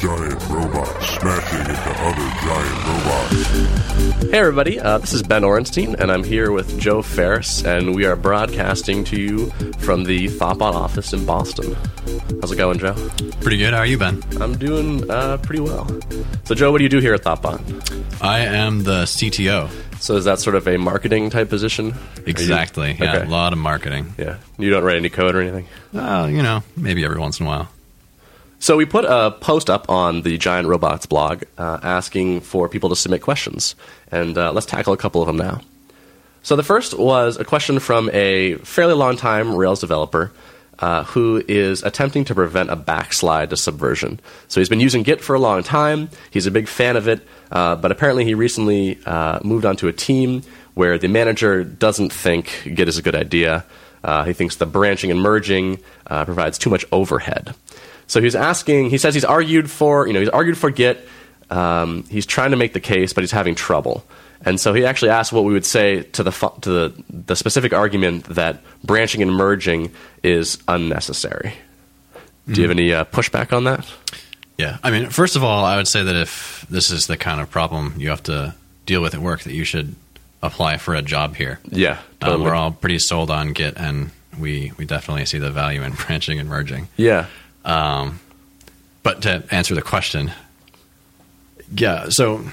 giant robots smashing into other giant robots. Hey, everybody, uh, this is Ben Orenstein, and I'm here with Joe Ferris, and we are broadcasting to you from the Thoughtbot office in Boston. How's it going, Joe? Pretty good. How are you, Ben? I'm doing uh, pretty well. So, Joe, what do you do here at Thoughtbot? I am the CTO. So, is that sort of a marketing type position? Are you- Exactly. Yeah, Okay. a lot of marketing. Yeah. You don't write any code or anything? Uh, you know, maybe every once in a while. So we put a post up on the Giant Robots blog uh, asking for people to submit questions, and uh, let's tackle a couple of them now. So the first was a question from a fairly long time Rails developer uh, who is attempting to prevent a backslide to Subversion. So he's been using Git for a long time. He's a big fan of it, uh, but apparently he recently uh, moved onto a team where the manager doesn't think Git is a good idea. Uh, he thinks the branching and merging uh, provides too much overhead. So he's asking. He says he's argued for you know he's argued for Git. Um, he's trying to make the case, but he's having trouble. And so he actually asked what we would say to the fu- to the, the specific argument that branching and merging is unnecessary. Do you have any uh, pushback on that? Yeah. I mean, first of all, I would say that if this is the kind of problem you have to deal with at work, that you should apply for a job here. Yeah, Uh, totally. we're all pretty sold on Git, and we, we definitely see the value in branching and merging. yeah, Um, but to answer the question, yeah, so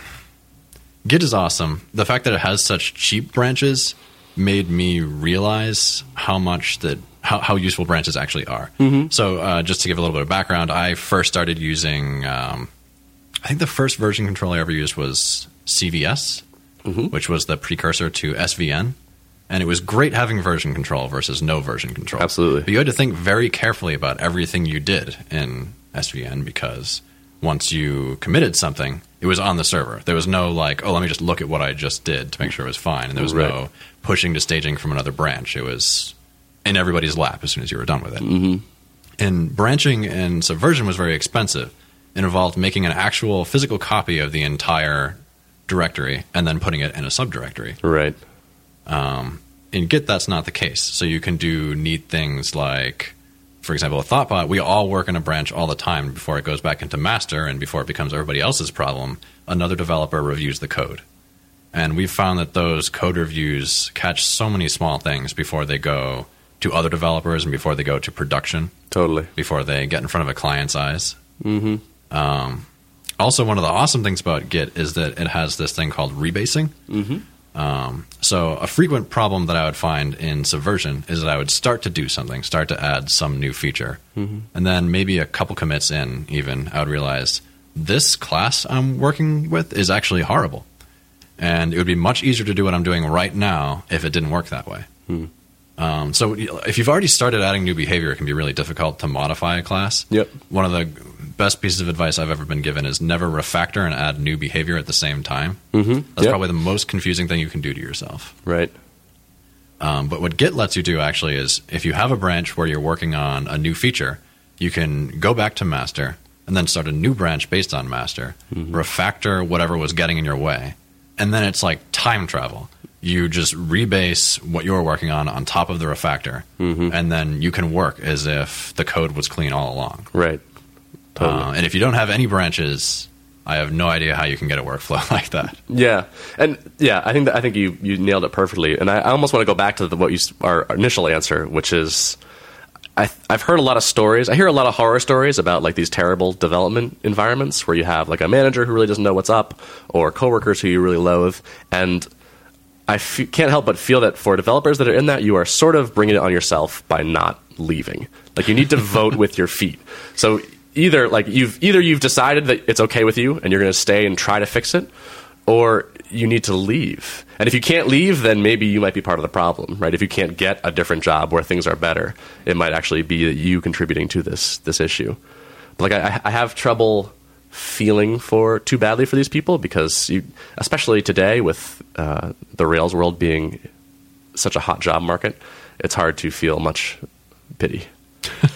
Git is awesome. The fact that it has such cheap branches made me realize how much that how, how useful branches actually are. So, uh, just to give a little bit of background, I first started using. Um, I think the first version control I ever used was CVS, which was the precursor to SVN. And it was great having version control versus no version control. Absolutely. But you had to think very carefully about everything you did in SVN because once you committed something, it was on the server. There was no like, oh, let me just look at what I just did to make sure it was fine. And there was Right. no pushing to staging from another branch. It was in everybody's lap as soon as you were done with it. Mm-hmm. And branching and subversion was very expensive. It involved making an actual physical copy of the entire directory and then putting it in a subdirectory. right. Um, in Git, that's not the case. So you can do neat things like, for example, with Thoughtbot, we all work in a branch all the time before it goes back into master and before it becomes everybody else's problem. Another developer reviews the code. And we've found that those code reviews catch so many small things before they go to other developers and before they go to production, Totally. before they get in front of a client's eyes. Mm-hmm. Um, also, one of the awesome things about Git is that it has this thing called rebasing. Um, so a frequent problem that I would find in Subversion is that I would start to do something, start to add some new feature, and then maybe a couple commits in, even I would realize this class I'm working with is actually horrible, and it would be much easier to do what I'm doing right now if it didn't work that way. Um, so if you've already started adding new behavior, it can be really difficult to modify a class. Yep. One of the best pieces of advice I've ever been given is never refactor and add new behavior at the same time. Mm-hmm. That's Yep. probably the most confusing thing you can do to yourself. Right. Um, but what Git lets you do actually is if you have a branch where you're working on a new feature, you can go back to master and then start a new branch based on master, refactor whatever was getting in your way, and then it's like time travel. You just rebase what you were working on on top of the refactor, and then you can work as if the code was clean all along. Right. Totally. Uh, and if you don't have any branches, I have no idea how you can get a workflow like that. Yeah, and yeah, I think that, I think you, you nailed it perfectly. And I, I almost want to go back to the, what you our initial answer, which is I, I've heard a lot of stories. I hear a lot of horror stories about like these terrible development environments where you have like a manager who really doesn't know what's up, or coworkers who you really loathe, and I f- can't help but feel that for developers that are in that, you are sort of bringing it on yourself by not leaving. Like you need to vote with your feet. So either like you've either you've decided that it's okay with you and you're going to stay and try to fix it, or you need to leave. And if you can't leave, then maybe you might be part of the problem, right? If you can't get a different job where things are better, it might actually be you contributing to this this issue. But like I, I have trouble feeling for too badly for these people because you, especially today with uh, the Rails world being such a hot job market, it's hard to feel much pity.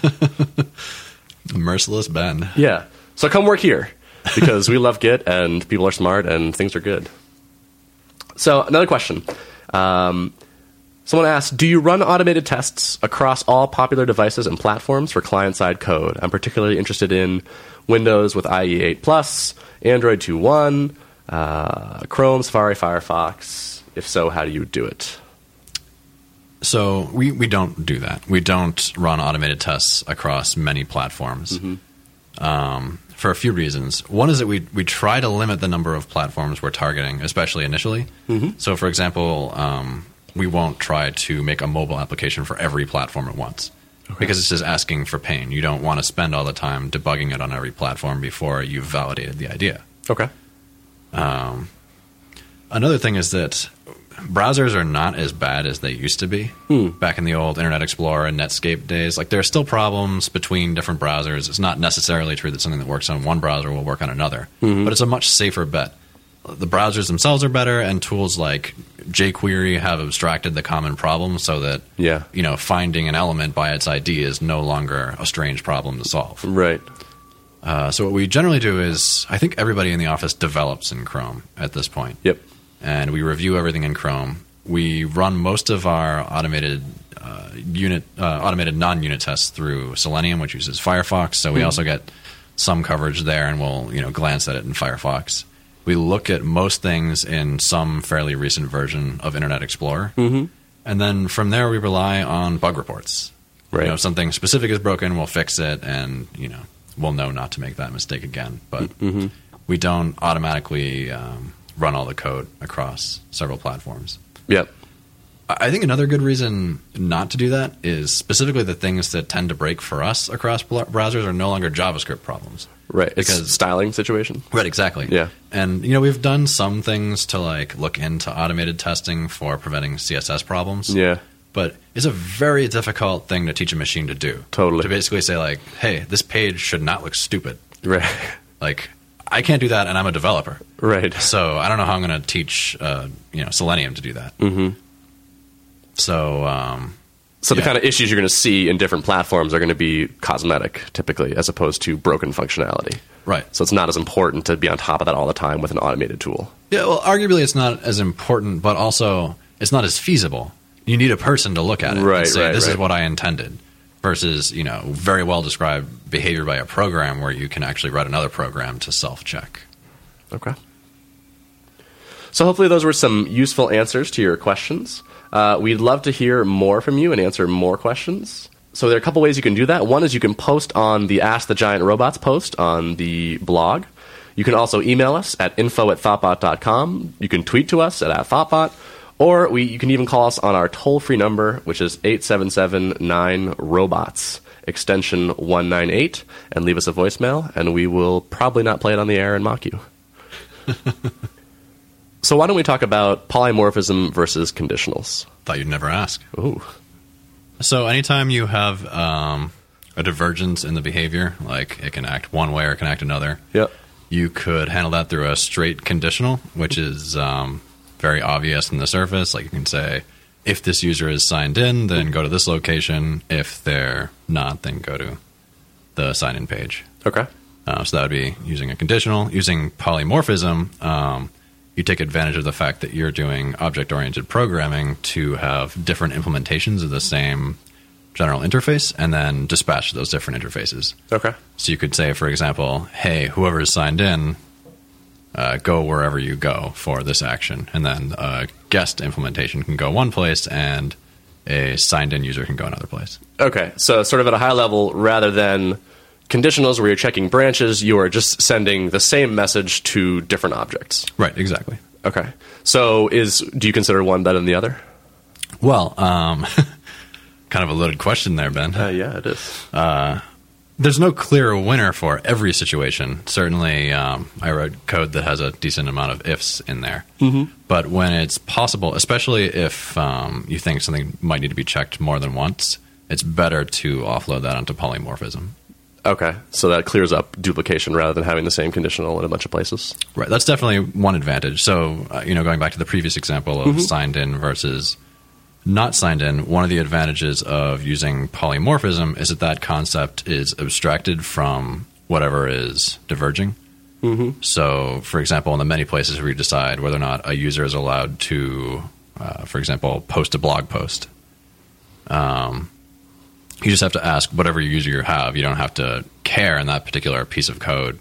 Merciless Ben. Yeah. So come work here because we love Git and people are smart and things are good. So another question. Um, someone asked, do you run automated tests across all popular devices and platforms for client-side code? I'm particularly interested in Windows with IE 8 Plus, Android 2.1, uh, Chrome, Safari, Firefox. If so, how do you do it? So we, we don't do that. We don't run automated tests across many platforms um, for a few reasons. One is that we, we try to limit the number of platforms we're targeting, especially initially. So, for example, um, we won't try to make a mobile application for every platform at once because it's just asking for pain. You don't want to spend all the time debugging it on every platform before you've validated the idea. Okay. Another thing is that browsers are not as bad as they used to be back in the old Internet Explorer and Netscape days. Like there are still problems between different browsers. It's not necessarily true that something that works on one browser will work on another, but it's a much safer bet. The browsers themselves are better, and tools like jQuery have abstracted the common problem so that Yeah. you know finding an element by its ID is no longer a strange problem to solve. Right. Uh, so what we generally do is, I think everybody in the office develops in Chrome at this point Yep. And we review everything in Chrome. We run most of our automated uh, unit, uh, automated non-unit tests through Selenium, which uses Firefox. So we also get some coverage there, and we'll you know glance at it in Firefox. We look at most things in some fairly recent version of Internet Explorer, mm-hmm. and then from there we rely on bug reports. Right. You know, if something specific is broken, we'll fix it, and you know we'll know not to make that mistake again. But we don't automatically um, run all the code across several platforms. Yep. I think another good reason not to do that is specifically the things that tend to break for us across bl- browsers are no longer JavaScript problems. Right. It's Because- styling situation. Right, exactly. Yeah. And you know, we've done some things to like look into automated testing for preventing CSS problems. Yeah. But it's a very difficult thing to teach a machine to do. Totally. To basically say like, "Hey, this page should not look stupid." Right. Like, I can't do that, and I'm a developer. Right. So I don't know how I'm going to teach, uh, you know, Selenium to do that. Mm-hmm. So um, So the Yeah. kind of issues you're going to see in different platforms are going to be cosmetic, typically, as opposed to broken functionality. right. So it's not as important to be on top of that all the time with an automated tool. Yeah. Well, arguably, it's not as important, but also it's not as feasible. You need a person to look at it Right, and say, right, "This is what I intended," versus you know, very well described behavior by a program where you can actually write another program to self-check. Okay. So hopefully those were some useful answers to your questions. Uh, we'd love to hear more from you and answer more questions. So there are a couple ways you can do that. One is you can post on the Ask the Giant Robots post on the blog. You can also email us at info at thoughtbot.com. You can tweet to us at, at thoughtbot. Or we, you can even call us on our toll-free number, which is 877-9-ROBOTS, extension 198, and leave us a voicemail, and we will probably not play it on the air and mock you. So why don't we talk about polymorphism versus conditionals? Thought you'd never ask. Ooh. So anytime you have um, a divergence in the behavior, like it can act one way or it can act another, Yep. you could handle that through a straight conditional, which is um, very obvious in the surface. Like you can say, if this user is signed in, then go to this location. If they're not, then go to the sign in page. Okay. Uh, so that would be using a conditional. Using polymorphism, um, you take advantage of the fact that you're doing object oriented programming to have different implementations of the same general interface and then dispatch those different interfaces. Okay. So you could say, for example, hey, whoever is signed in, uh, go wherever you go for this action. And then a guest implementation can go one place and a signed in user can go another place. Okay. So sort of at a high level, rather than conditionals where you're checking branches, you are just sending the same message to different objects. Right, exactly. Okay. So is do you consider one better than the other? Well, um, kind of a loaded question there, Ben. Uh, yeah, it is. There's no clear winner for every situation. Certainly, um, I wrote code that has a decent amount of ifs in there. Mm-hmm. But when it's possible, especially if um, you think something might need to be checked more than once, it's better to offload that onto polymorphism. Okay. So that clears up duplication rather than having the same conditional in a bunch of places. Right. That's definitely one advantage. So, uh, you know, going back to the previous example of signed in versus not signed in, one of the advantages of using polymorphism is that that concept is abstracted from whatever is diverging. Mm-hmm. So, for example, in the many places where you decide whether or not a user is allowed to, uh, for example, post a blog post, um, You just have to ask whatever user you have. You don't have to care in that particular piece of code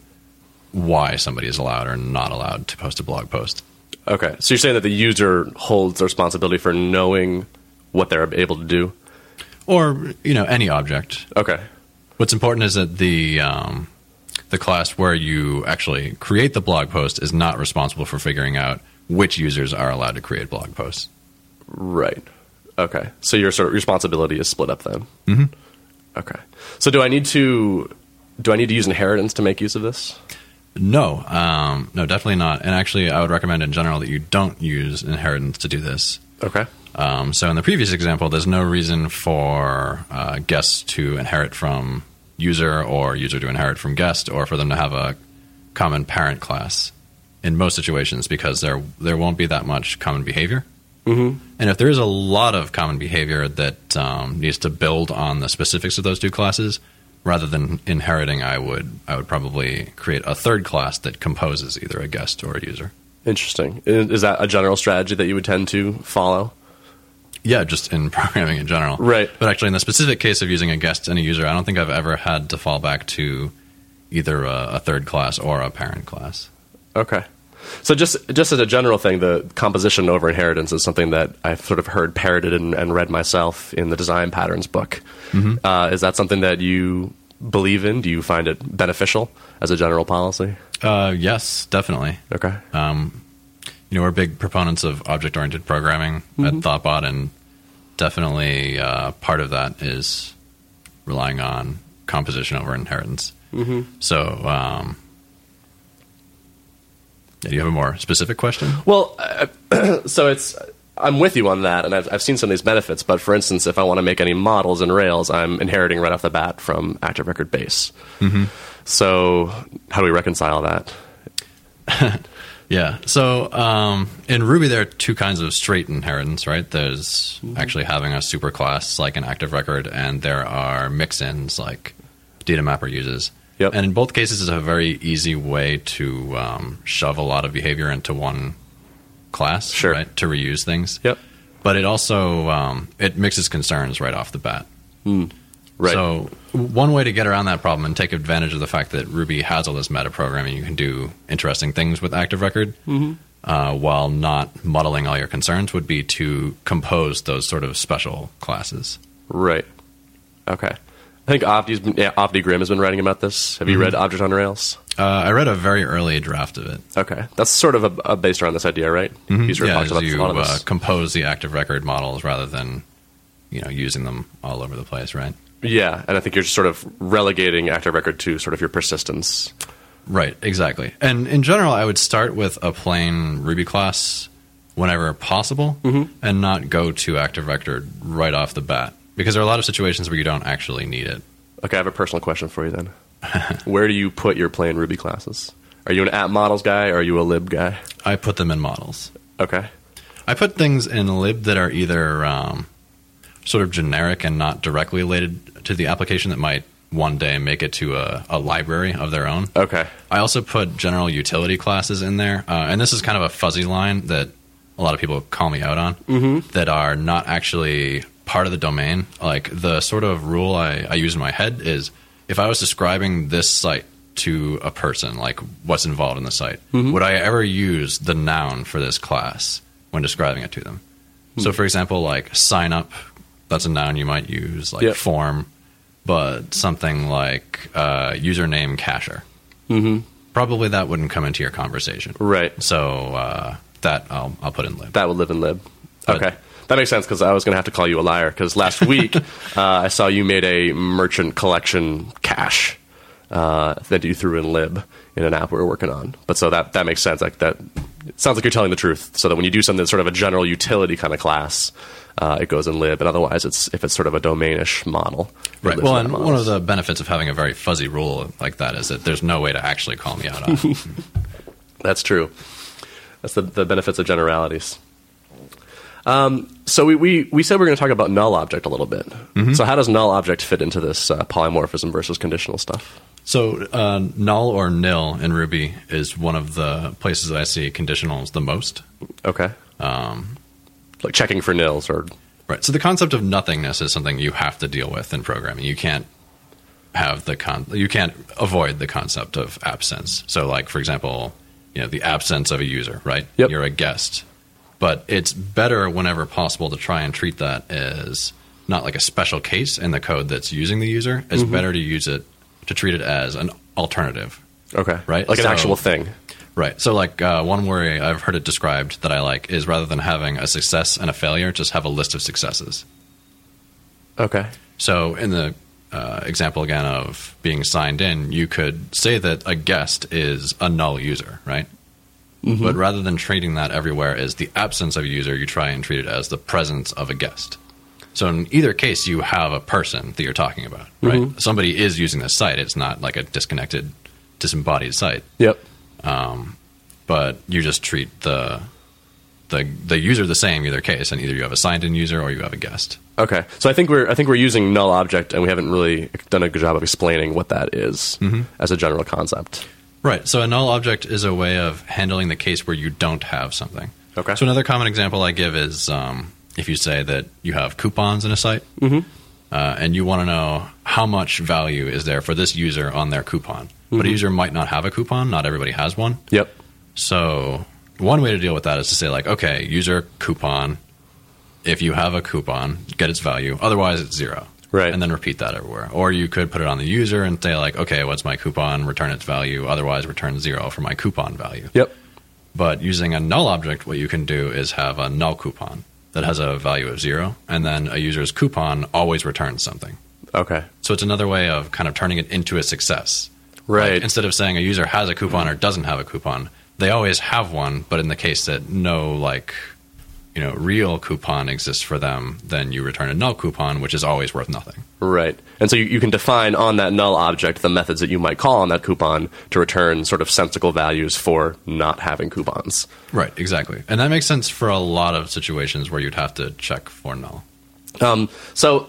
why somebody is allowed or not allowed to post a blog post. Okay, so you're saying that the user holds the responsibility for knowing what they're able to do. Or, you know, any object. Okay, What's important is that the um, the class where you actually create the blog post is not responsible for figuring out which users are allowed to create blog posts. right. Okay, so your sort of responsibility is split up then. Mm-hmm. Okay, so do I need to do I need to use inheritance to make use of this? No, um, no, definitely not. And actually, I would recommend in general that you don't use inheritance to do this. Okay. Um, so in the previous example, there's no reason for uh, guests to inherit from user or user to inherit from guest or for them to have a common parent class in most situations because there there won't be that much common behavior. Mm-hmm. And if there is a lot of common behavior that um, needs to build on the specifics of those two classes, rather than inheriting, I would I would probably create a third class that composes either a guest or a user. Interesting. Is that a general strategy that you would tend to follow? Yeah, just in programming in general. Right. But actually, in the specific case of using a guest and a user, I don't think I've ever had to fall back to either a, a third class or a parent class. Okay. So just just as a general thing, the composition over inheritance is something that I've sort of heard parroted and, and read myself in the design patterns book. Uh, is that something that you believe in? Do you find it beneficial as a general policy? Uh, yes, definitely. Okay. Um, you know, we're big proponents of object-oriented programming at Thoughtbot, and definitely uh, part of that is relying on composition over inheritance. Mm-hmm. So, um, do you have a more specific question? Well, uh, so it's I'm with you on that, and I've, I've seen some of these benefits. But for instance, if I want to make any models in Rails, I'm inheriting right off the bat from Active Record Base. So how do we reconcile that? Yeah. So um, in Ruby, there are two kinds of straight inheritance, right? There's actually having a superclass like an active record, and there are mix-ins like data mapper uses. Yep. And in both cases, it's a very easy way to um, shove a lot of behavior into one class, Sure. right? To reuse things. Yep. But it also um, it mixes concerns right off the bat. Right. So one way to get around that problem and take advantage of the fact that Ruby has all this meta programming, you can do interesting things with Active Record, uh, while not muddling all your concerns, would be to compose those sort of special classes. Right. Okay. I think Avdi's been, yeah, Avdi Grimm has been writing about this. Have you read Object on Rails? Uh, I read a very early draft of it. Okay, that's sort of a, a based around this idea, right? He's sort of yeah, talks about you a lot of uh, compose the Active Record models rather than you know using them all over the place, right? Yeah, and I think you're just sort of relegating Active Record to sort of your persistence. Right, exactly. And in general, I would start with a plain Ruby class whenever possible and not go to Active Record right off the bat. Because there are a lot of situations where you don't actually need it. Okay, I have a personal question for you then. Where do you put your plain Ruby classes? Are you an app models guy or are you a lib guy? I put them in models. Okay. I put things in lib that are either um, sort of generic and not directly related to the application that might one day make it to a, a library of their own. Okay. I also put general utility classes in there, uh, and this is kind of a fuzzy line that a lot of people call me out on Mm-hmm. that are not actually part of the domain. Like the sort of rule I, I use in my head is if I was describing this site to a person, like what's involved in the site, Mm-hmm. would I ever use the noun for this class when describing it to them? Hmm. So, for example, like sign up, that's a noun you might use, like Yep. form, but something like uh, username cacher. Mm-hmm. Probably that wouldn't come into your conversation. Right. So uh, that I'll, I'll put in lib. That would live in lib. But- Okay. That makes sense because I was going to have to call you a liar because last week uh, I saw you made a merchant collection cache uh, that you threw in lib in an app we were working on. But so that that makes sense. Like that, it sounds like you're telling the truth. So that when you do something that's sort of a general utility kind of class, uh, it goes in lib, and otherwise, it's if it's sort of a domainish model. Right. Well, and one of the benefits of having a very fuzzy rule like that is that there's no way to actually call me out on. That's true. That's the, the benefits of generalities. Um, so we, we, we said we are going to talk about null object a little bit. So how does null object fit into this uh, polymorphism versus conditional stuff? So, uh, null or nil in Ruby is one of the places I see conditionals the most. Okay. Um, Like checking for nils or Right. So the concept of nothingness is something you have to deal with in programming. You can't have the con you can't avoid the concept of absence. So like for example, you know, the absence of a user, right? Yep. You're a guest. But it's better whenever possible to try and treat that as not like a special case in the code that's using the user. It's better to use it to treat it as an alternative. Okay. Right, Like an actual thing. Right. So, like, uh, one worry I've heard it described that I like is rather than having a success and a failure, just have a list of successes. Okay. So, in the uh, example again of being signed in, you could say that a guest is a null user, right? Mm-hmm. But rather than treating that everywhere as the absence of a user, you try and treat it as the presence of a guest. So, in either case, you have a person that you're talking about, right? Mm-hmm. Somebody is using this site. It's not like a disconnected, disembodied site Yep. Um, but you just treat the the the user the same either case, and either you have a signed in user or you have a guest. Okay. So I think we're I think we're using null object, and we haven't really done a good job of explaining what that is mm-hmm. as a general concept. Right. So a null object is a way of handling the case where you don't have something. Okay. So another common example I give is um, if you say that you have coupons in a site, uh, and you want to know how much value is there for this user on their coupon, but a user might not have a coupon. Not everybody has one. Yep. So one way to deal with that is to say like, okay, user coupon. If you have a coupon, get its value. Otherwise, it's zero. Right. And then repeat that everywhere. Or you could put it on the user and say like, okay, what's my coupon? Return its value. Otherwise, return zero for my coupon value. Yep. But using a null object, what you can do is have a null coupon that has a value of zero, and then a user's coupon always returns something. Okay. So it's another way of kind of turning it into a success. Right. Like, instead of saying a user has a coupon or doesn't have a coupon, they always have one. But in the case that no like you know real coupon exists for them, then you return a null coupon, which is always worth nothing. Right. And so you, you can define on that null object the methods that you might call on that coupon to return sort of sensical values for not having coupons. Right. Exactly. And that makes sense for a lot of situations where you'd have to check for null. Um, so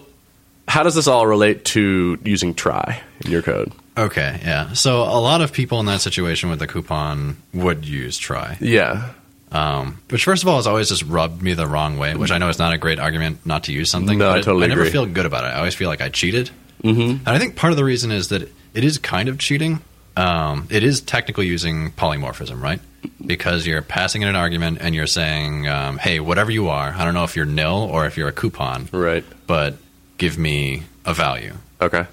how does this all relate to using try in your code? Okay, yeah. So a lot of people in that situation with the coupon would use try, Yeah. Um, which first of all has always just rubbed me the wrong way. Which I know is not a great argument not to use something. No, but I it- totally I never agree. feel good about it. I always feel like I cheated, mm-hmm. and I think part of the reason is that it is kind of cheating. Um, it is technically using polymorphism, right? Because you're passing in an argument and you're saying, um, "Hey, whatever you are, I don't know if you're nil or if you're a coupon, Right. but give me a value." Okay.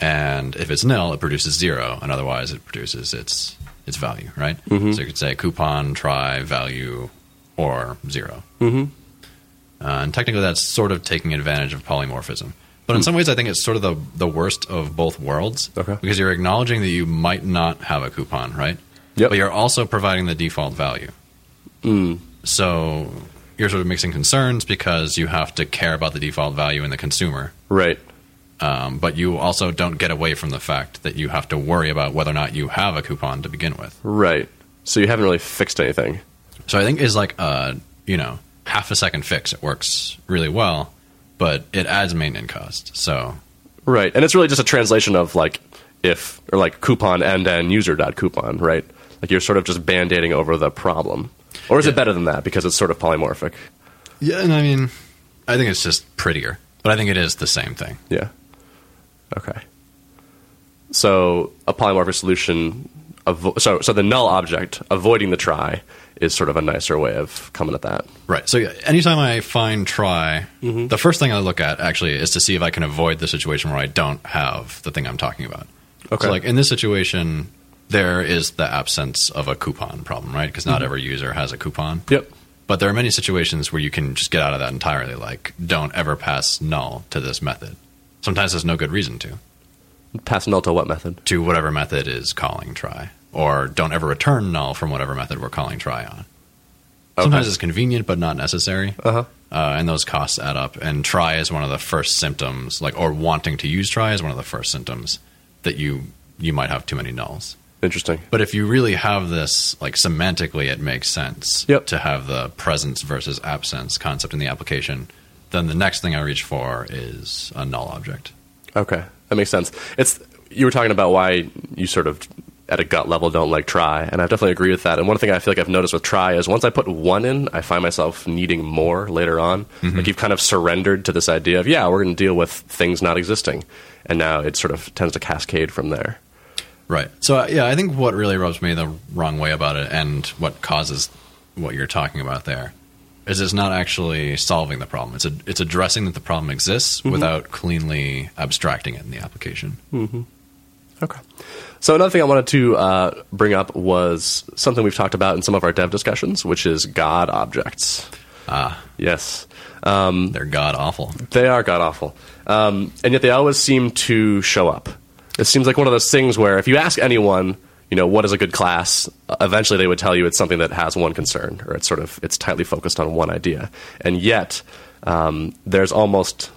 and if it's nil, it produces zero, and otherwise it produces its its value, right? Mm-hmm. So you could say coupon, try, value, or 0 Mm-hmm. Uh, and technically, that's sort of taking advantage of polymorphism. But in some ways, I think it's sort of the the worst of both worlds, Hmm. Okay. because you're acknowledging that you might not have a coupon, right? Yep. But you're also providing the default value. Hmm. So you're sort of mixing concerns because you have to care about the default value in the consumer Right. Um, but you also don't get away from the fact that you have to worry about whether or not you have a coupon to begin with. Right. So you haven't really fixed anything. So I think is like a you know half a second fix. It works really well, but it adds maintenance cost. So Right. And it's really just a translation of like if or like coupon and then user dot coupon, right? Like you're sort of just band-aiding over the problem. Or is it better than that because it's sort of polymorphic? yeah, and I mean, I think it's just prettier, but I think it is the same thing. Yeah. Okay. So a polymorphic solution, avo- so so the null object avoiding the try is sort of a nicer way of coming at that. Right. So anytime I find try, mm-hmm. the first thing I look at actually is to see if I can avoid the situation where I don't have the thing I'm talking about. Okay. So like in this situation, there is the absence of a coupon problem, right? Because not mm-hmm. every user has a coupon. Yep. But there are many situations where you can just get out of that entirely, like don't ever pass null to this method. Sometimes there's no good reason to. Pass null to what method? To whatever method is calling try. Or don't ever return null from whatever method we're calling try on. Sometimes it's convenient but not necessary. Uh-huh. Uh, and those costs add up. And try is one of the first symptoms, like or wanting to use try is one of the first symptoms that you you might have too many nulls. Interesting. But if you really have this, like semantically, it makes sense Yep. to have the presence versus absence concept in the application. Then the next thing I reach for is a null object. Okay, that makes sense. It's you were talking about why you sort of at a gut level don't like try, and I definitely agree with that. And one thing I feel like I've noticed with try is once I put one in, I find myself needing more later on. Like you've kind of surrendered to this idea of yeah, we're going to deal with things not existing, and now it sort of tends to cascade from there. Right. So uh, yeah, I think what really rubs me the wrong way about it, and what causes what you're talking about there, is it's not actually solving the problem. It's a, it's addressing that the problem exists without cleanly abstracting it in the application. Okay. So another thing I wanted to uh, bring up was something we've talked about in some of our dev discussions, which is God objects. Ah, Yes, they're god awful. they are god awful, um, and yet they always seem to show up. It seems like one of those things where if you ask anyone, you know, what is a good class, eventually they would tell you it's something that has one concern, or it's sort of it's tightly focused on one idea, and yet um, there's almost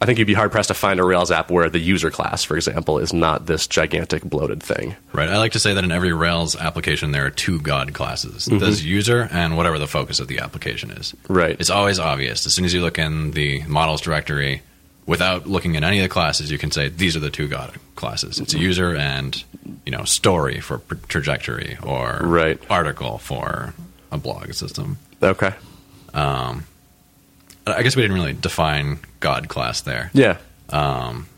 I think you'd be hard pressed to find a Rails app where the user class, for example, is not this gigantic bloated thing. Right. I like to say that in every Rails application, there are two God classes: there's user and whatever the focus of the application is. Right. It's always obvious as soon as you look in the models directory. Without looking at any of the classes, you can say these are the two God classes. It's a user and you know story for pr- trajectory or Right. article for a blog system. Okay. Um, I guess we didn't really define God class there. Yeah. Um,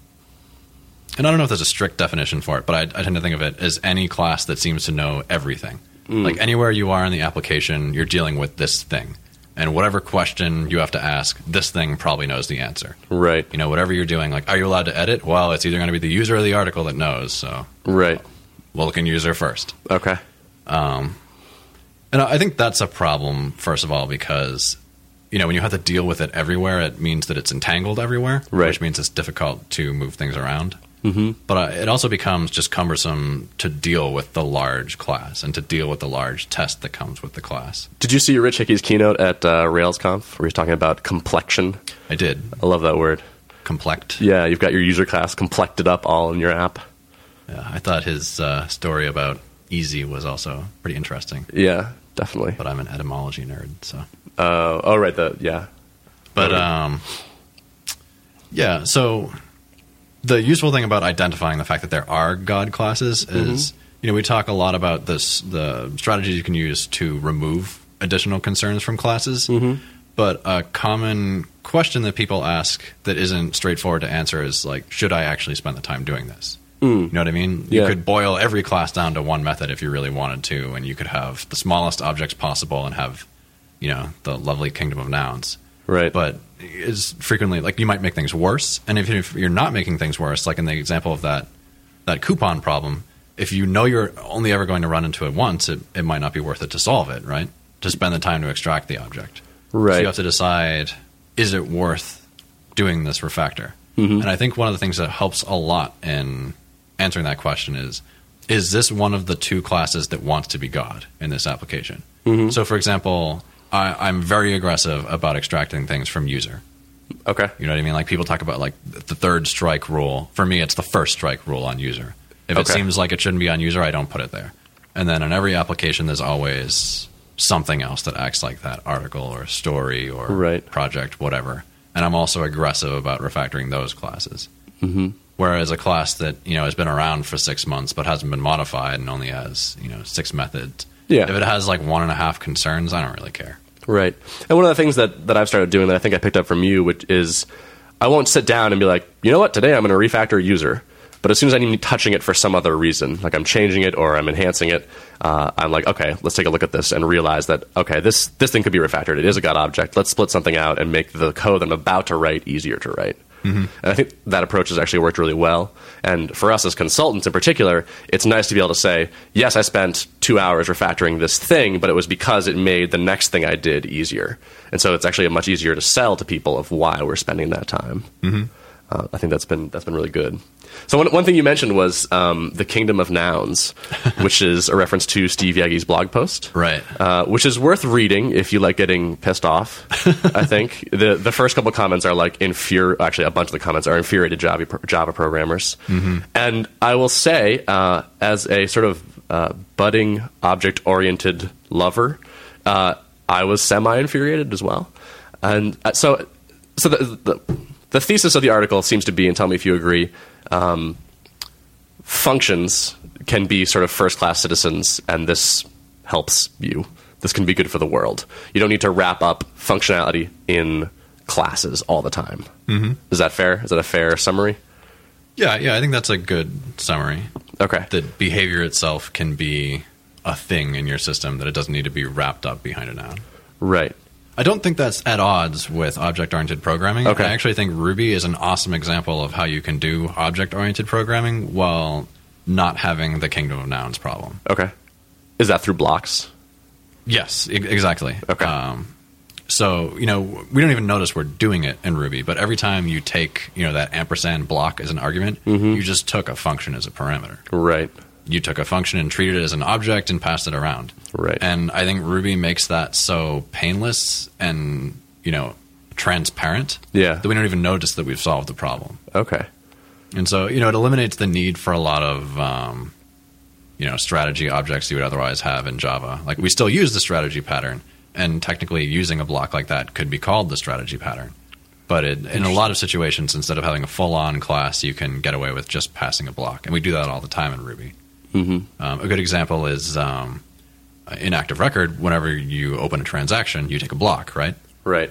and I don't know if there's a strict definition for it, but I, I tend to think of it as any class that seems to know everything. Like anywhere you are in the application, you're dealing with this thing. And whatever question you have to ask, this thing probably knows the answer. Right. You know, whatever you're doing, like, are you allowed to edit? Well, it's either going to be the user or the article that knows. So Right. we'll look in user first. Okay. Um, and I think that's a problem, first of all, because, you know, when you have to deal with it everywhere, it means that it's entangled everywhere, Right. which means it's difficult to move things around. Mm-hmm. But uh, it also becomes just cumbersome to deal with the large class and to deal with the large test that comes with the class. Did you see Rich Hickey's keynote at uh, RailsConf where he's talking about complexion? I did. I love that word. Complect. Yeah, you've got your user class complected up all in your app. Yeah, I thought his uh, story about easy was also pretty interesting, Yeah, definitely. but I'm an etymology nerd, so. Uh, oh, right. The yeah. But um, yeah. So the useful thing about identifying the fact that there are God classes mm-hmm. is, you know, we talk a lot about this the strategies you can use to remove additional concerns from classes. Mm-hmm. But a common question that people ask that isn't straightforward to answer is like, should I actually spend the time doing this? Mm. You know what I mean? You could boil every class down to one method if you really wanted to, and you could have the smallest objects possible and have, you know, the lovely kingdom of nouns Right. but is frequently like you might make things worse. And if, if you're not making things worse, like in the example of that that coupon problem, if you know you're only ever going to run into it once, it, it might not be worth it to solve it, right? To spend the time to extract the object. So Right. you have to decide: is it worth doing this refactor? Mm-hmm. And I think one of the things that helps a lot in answering that question is: is this one of the two classes that wants to be God in this application? Mm-hmm. So, for example, I, I'm very aggressive about extracting things from user. okay. You know what I mean? Like people talk about like the third strike rule. For me, it's the first strike rule on user. If it seems like it shouldn't be on user, I don't put it there. And then in every application, there's always something else that acts like that article or story or Right. project, whatever. And I'm also aggressive about refactoring those classes. Mm-hmm. Whereas a class that you know has been around for six months but hasn't been modified and only has you know six methods. Yeah. If it has like one and a half concerns, I don't really care. Right. And one of the things that, that I've started doing that I think I picked up from you, which is I won't sit down and be like, you know what, today I'm going to refactor a user. But as soon as I need touching it for some other reason, like I'm changing it or I'm enhancing it, uh, I'm like, okay, let's take a look at this and realize that okay, this this thing could be refactored. It is a God object. Let's split something out and make the code that I'm about to write easier to write. And I think that approach has actually worked really well. And for us as consultants in particular, it's nice to be able to say, yes, I spent two hours refactoring this thing, but it was because it made the next thing I did easier. And so it's actually much easier to sell to people of why we're spending that time. Mm-hmm. Uh, I think that's been that's been really good. So one, one thing you mentioned was um, the kingdom of nouns, which is a reference to Steve Yegge's blog post, Right. Uh, which is worth reading if you like getting pissed off. I think the the first couple comments are like infuri. Actually, a bunch of the comments are infuriated Java Java programmers, and I will say, uh, as a sort of uh, budding object oriented lover, uh, I was semi infuriated as well, and uh, so so the, the the thesis of the article seems to be, and tell me if you agree. Um, functions can be sort of first class citizens, and this helps you. This can be good for the world. You don't need to wrap up functionality in classes all the time. Mm-hmm. Is that fair? Is that a fair summary? Yeah, yeah, I think that's a good summary. Okay. That behavior itself can be a thing in your system, that it doesn't need to be wrapped up behind a noun. Right. I don't think that's at odds with object oriented programming. Okay. I actually think Ruby is an awesome example of how you can do object oriented programming while not having the kingdom of nouns problem. Okay. Is that through blocks? Yes, e- exactly. Okay. Um, so you know we don't even notice we're doing it in Ruby, but every time you take you know that ampersand block as an argument, you just took a function as a parameter. Right. You took a function and treated it as an object and passed it around. Right. And I think Ruby makes that so painless and you know transparent. Yeah. That we don't even notice that we've solved the problem. Okay. And so, you know, it eliminates the need for a lot of, um, you know, strategy objects you would otherwise have in Java. Like, we still use the strategy pattern, and technically using a block like that could be called the strategy pattern. But it, in a lot of situations, instead of having a full on class, you can get away with just passing a block. And we do that all the time in Ruby. Mm-hmm. Um, a good example is um, in Active Record, whenever you open a transaction, you take a block, right? Right.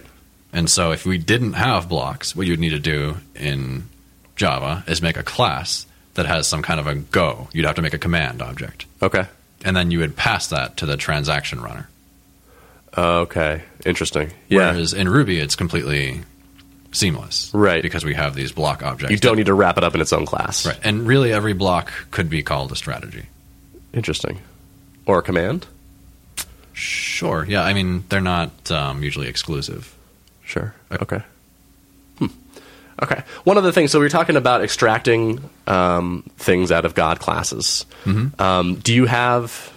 And so if we didn't have blocks, what you'd need to do in Java is make a class that has some kind of a go. You'd have to make a command object. Okay. And then you would pass that to the transaction runner. Okay. Interesting. Yeah. Whereas in Ruby, it's completely seamless. Right. Because we have these block objects. you don't need to wrap it up in its own class. Right. And really, every block could be called a strategy. Interesting. Or a command? Sure. Yeah. I mean, they're not um, usually exclusive. Sure. Okay. Hmm. Okay. One other thing. So we were talking about extracting um, things out of God classes. Um, do you have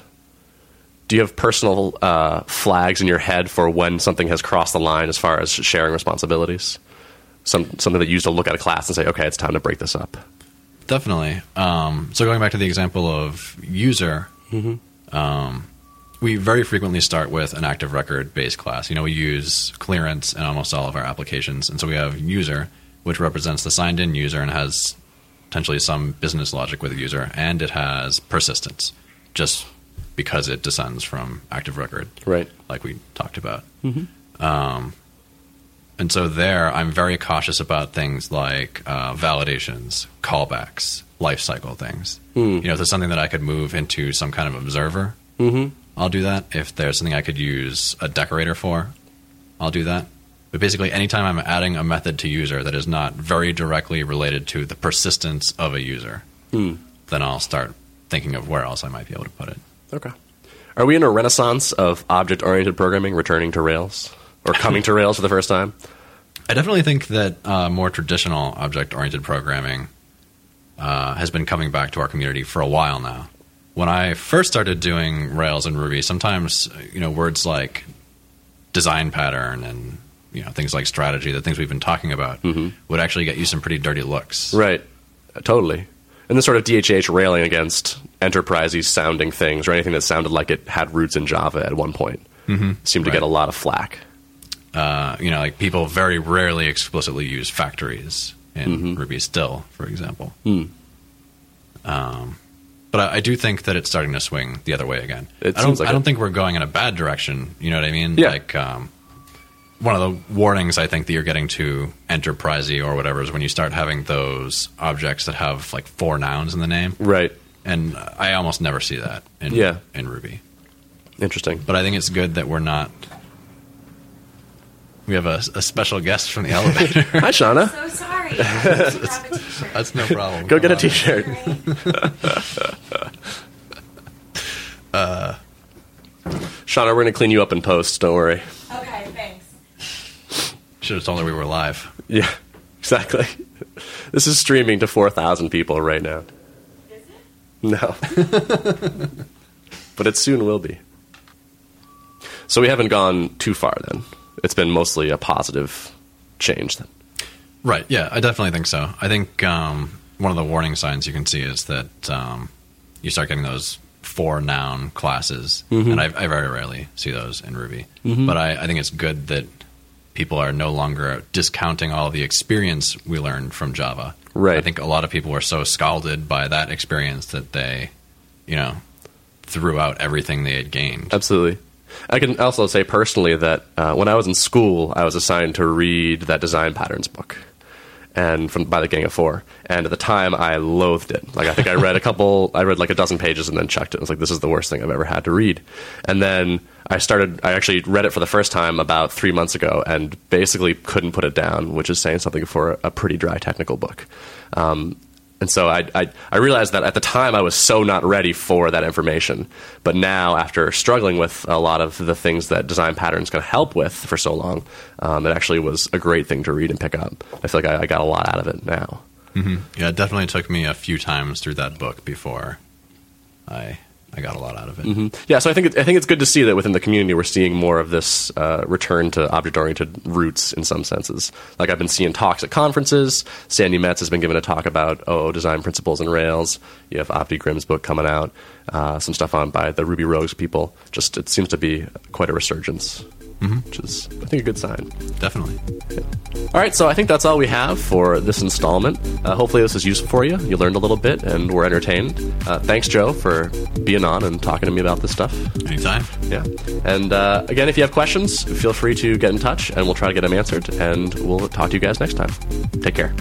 do you have personal uh, flags in your head for when something has crossed the line as far as sharing responsibilities? Some something that you use to look at a class and say, okay, it's time to break this up. Definitely. Um, so going back to the example of user, um, we very frequently start with an active record based class. You know, we use clearance in almost all of our applications, and so we have user, which represents the signed in user and has potentially some business logic with the user, and it has persistence, just because it descends from active record Right. like we talked about. Um, and so there, I'm very cautious about things like uh, validations, callbacks, life cycle things. Hmm. You know, if there's something that I could move into some kind of observer, mm-hmm. I'll do that. If there's something I could use a decorator for, I'll do that. But basically, anytime I'm adding a method to user that is not very directly related to the persistence of a user, hmm. then I'll start thinking of where else I might be able to put it. Okay. Are we in a renaissance of object oriented programming returning to Rails or coming to Rails for the first time? I definitely think that uh, more traditional object oriented programming uh, has been coming back to our community for a while now. When I first started doing Rails and Ruby, sometimes you know words like design pattern and you know things like strategy, the things we've been talking about, would actually get you some pretty dirty looks. Right. Uh, Totally. And this sort of DHH railing against enterprisey sounding things or anything that sounded like it had roots in Java at one point mm-hmm. seemed to get a lot of flack. Uh, you know, like people very rarely explicitly use factories in Ruby still, for example. Um, but I, I do think that it's starting to swing the other way again. It I don't. seems like I don't it. think we're going in a bad direction. You know what I mean? Yeah. Like um, one of the warnings I think that you're getting to enterprisey or whatever is when you start having those objects that have like four nouns in the name, Right. and I almost never see that in Yeah. in Ruby. Interesting. But I think it's good that we're not. We have a, a special guest from the elevator. Hi, Shauna. So sorry. I have to grab. That's no problem. Go get a on. t-shirt. Right? Uh, Shauna, we're going to clean you up in post. Don't worry. Okay, thanks. Should have told her we were live. Yeah, exactly. This is streaming to 4,000 people right now. Is it? No. but it soon will be. So we haven't gone too far then. It's been mostly a positive change then. Right. Yeah, I definitely think so. I think um, one of the warning signs you can see is that um, you start getting those four noun classes, and I, I very rarely see those in Ruby. But I, I think it's good that people are no longer discounting all the experience we learned from Java. Right. I think a lot of people were so scalded by that experience that they, you know, threw out everything they had gained. Absolutely. I can also say personally that uh, when I was in school, I was assigned to read that design patterns book, and from by the Gang of Four. And at the time, I loathed it. Like I think I read a couple, I read like a dozen pages and then chucked it. I was like, this is the worst thing I've ever had to read. And then I started. I actually read it for the first time about three months ago, and basically couldn't put it down, which is saying something for a pretty dry technical book. Um, and so I, I, I realized that at the time I was so not ready for that information. But now, after struggling with a lot of the things that design patterns can help with for so long, um, it actually was a great thing to read and pick up. I feel like I, I got a lot out of it now. Yeah, it definitely took me a few times through that book before I I got a lot out of it. Yeah, so I think it, I think it's good to see that within the community we're seeing more of this uh, return to object-oriented roots in some senses. Like I've been seeing talks at conferences. Sandi Metz has been giving a talk about OO design principles and Rails. You have Avdi Grimm's book coming out. Uh, some stuff on by the Ruby Rogues people. Just it seems to be quite a resurgence, which is I think a good sign. Definitely. All right, so I think that's all we have for this installment. Uh, hopefully, this is useful for you. You learned a little bit and were entertained. Uh, thanks, Joe, for being on and talking to me about this stuff. Anytime. Yeah. And uh, again, if you have questions, feel free to get in touch and we'll try to get them answered. And we'll talk to you guys next time. Take care.